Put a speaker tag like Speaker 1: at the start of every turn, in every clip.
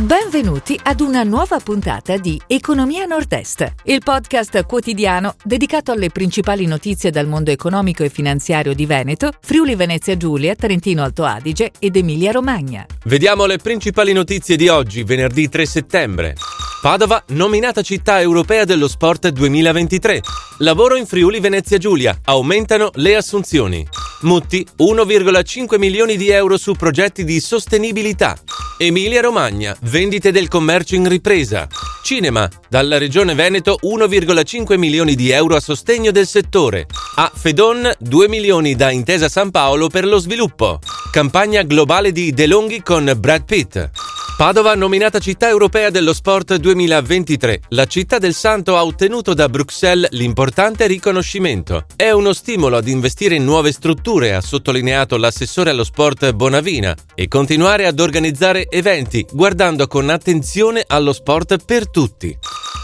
Speaker 1: Benvenuti ad una nuova puntata di Economia Nord-Est, il podcast quotidiano dedicato alle principali notizie dal mondo economico e finanziario di Veneto, Friuli Venezia Giulia, Trentino Alto Adige ed Emilia Romagna.
Speaker 2: Vediamo le principali notizie di oggi, venerdì 3 settembre. Padova, nominata città europea dello sport 2023. Lavoro in Friuli Venezia Giulia, aumentano le assunzioni. Mutti, 1,5 milioni di euro su progetti di sostenibilità. Emilia Romagna, vendite del commercio in ripresa. Cinema, dalla Regione Veneto 1,5 milioni di euro a sostegno del settore. A Fedon 2 milioni da Intesa San Paolo per lo sviluppo. Campagna globale di DeLonghi con Brad Pitt. Padova nominata città europea dello sport 2023. La città del Santo ha ottenuto da Bruxelles l'importante riconoscimento. È uno stimolo ad investire in nuove strutture, ha sottolineato l'assessore allo sport Bonavina, e continuare ad organizzare eventi, guardando con attenzione allo sport per tutti.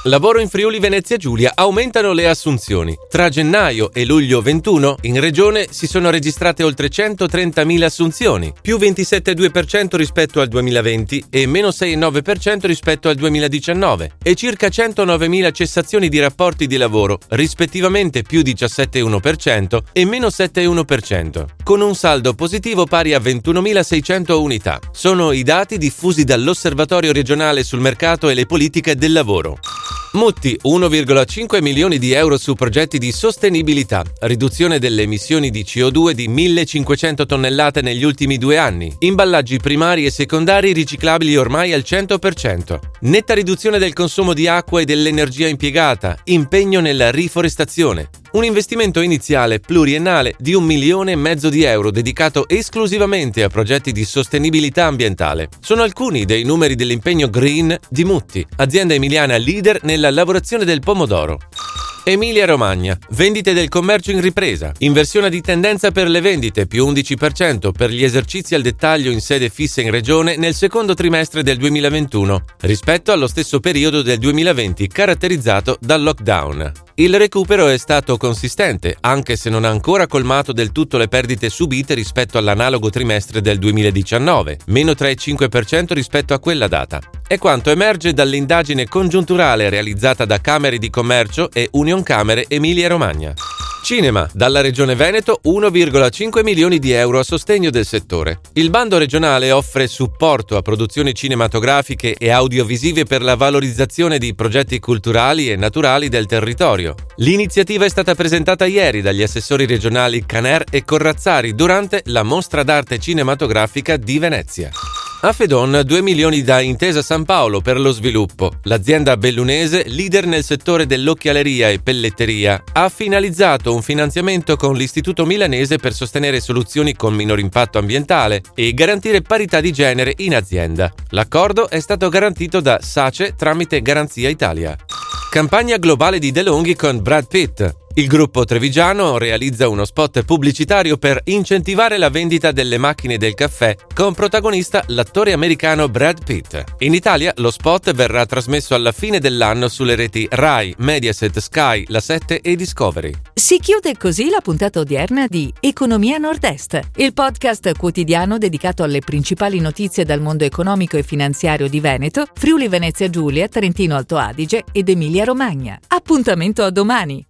Speaker 2: Lavoro in Friuli Venezia Giulia aumentano le assunzioni. Tra gennaio e luglio 21 in regione si sono registrate oltre 130.000 assunzioni, più 27,2% rispetto al 2020 e meno 6,9% rispetto al 2019 e circa 109.000 cessazioni di rapporti di lavoro, rispettivamente più 17,1% e meno 7,1%, con un saldo positivo pari a 21.600 unità. Sono i dati diffusi dall'Osservatorio regionale sul mercato e le politiche del lavoro. Mutti 1,5 milioni di euro su progetti di sostenibilità, riduzione delle emissioni di CO2 di 1500 tonnellate negli ultimi due anni, imballaggi primari e secondari riciclabili ormai al 100%, netta riduzione del consumo di acqua e dell'energia impiegata, impegno nella riforestazione, un investimento iniziale pluriennale di un milione e mezzo di euro dedicato esclusivamente a progetti di sostenibilità ambientale. Sono alcuni dei numeri dell'impegno Green di Mutti, azienda emiliana leader nella lavorazione del pomodoro. Emilia-Romagna. Vendite del commercio in ripresa. Inversione di tendenza per le vendite, più 11% per gli esercizi al dettaglio in sede fissa in regione nel secondo trimestre del 2021, rispetto allo stesso periodo del 2020 caratterizzato dal lockdown. Il recupero è stato consistente, anche se non ha ancora colmato del tutto le perdite subite rispetto all'analogo trimestre del 2019, meno 3,5% rispetto a quella data. È quanto emerge dall'indagine congiunturale realizzata da Camere di Commercio e Union Camere Emilia-Romagna. Cinema, dalla Regione Veneto 1,5 milioni di euro a sostegno del settore. Il bando regionale offre supporto a produzioni cinematografiche e audiovisive per la valorizzazione di progetti culturali e naturali del territorio. L'iniziativa è stata presentata ieri dagli assessori regionali Caner e Corrazzari durante la mostra d'arte cinematografica di Venezia. A Fedon 2 milioni da Intesa San Paolo per lo sviluppo. L'azienda bellunese, leader nel settore dell'occhialeria e pelletteria, ha finalizzato un finanziamento con l'Istituto Milanese per sostenere soluzioni con minor impatto ambientale e garantire parità di genere in azienda. L'accordo è stato garantito da SACE tramite Garanzia Italia. Campagna globale di DeLonghi con Brad Pitt. Il gruppo trevigiano realizza uno spot pubblicitario per incentivare la vendita delle macchine del caffè con protagonista l'attore americano Brad Pitt. In Italia lo spot verrà trasmesso alla fine dell'anno sulle reti Rai, Mediaset, Sky, La 7 e Discovery.
Speaker 1: Si chiude così la puntata odierna di Economia Nord-Est, il podcast quotidiano dedicato alle principali notizie dal mondo economico e finanziario di Veneto, Friuli Venezia Giulia, Trentino Alto Adige ed Emilia Romagna. Appuntamento a domani!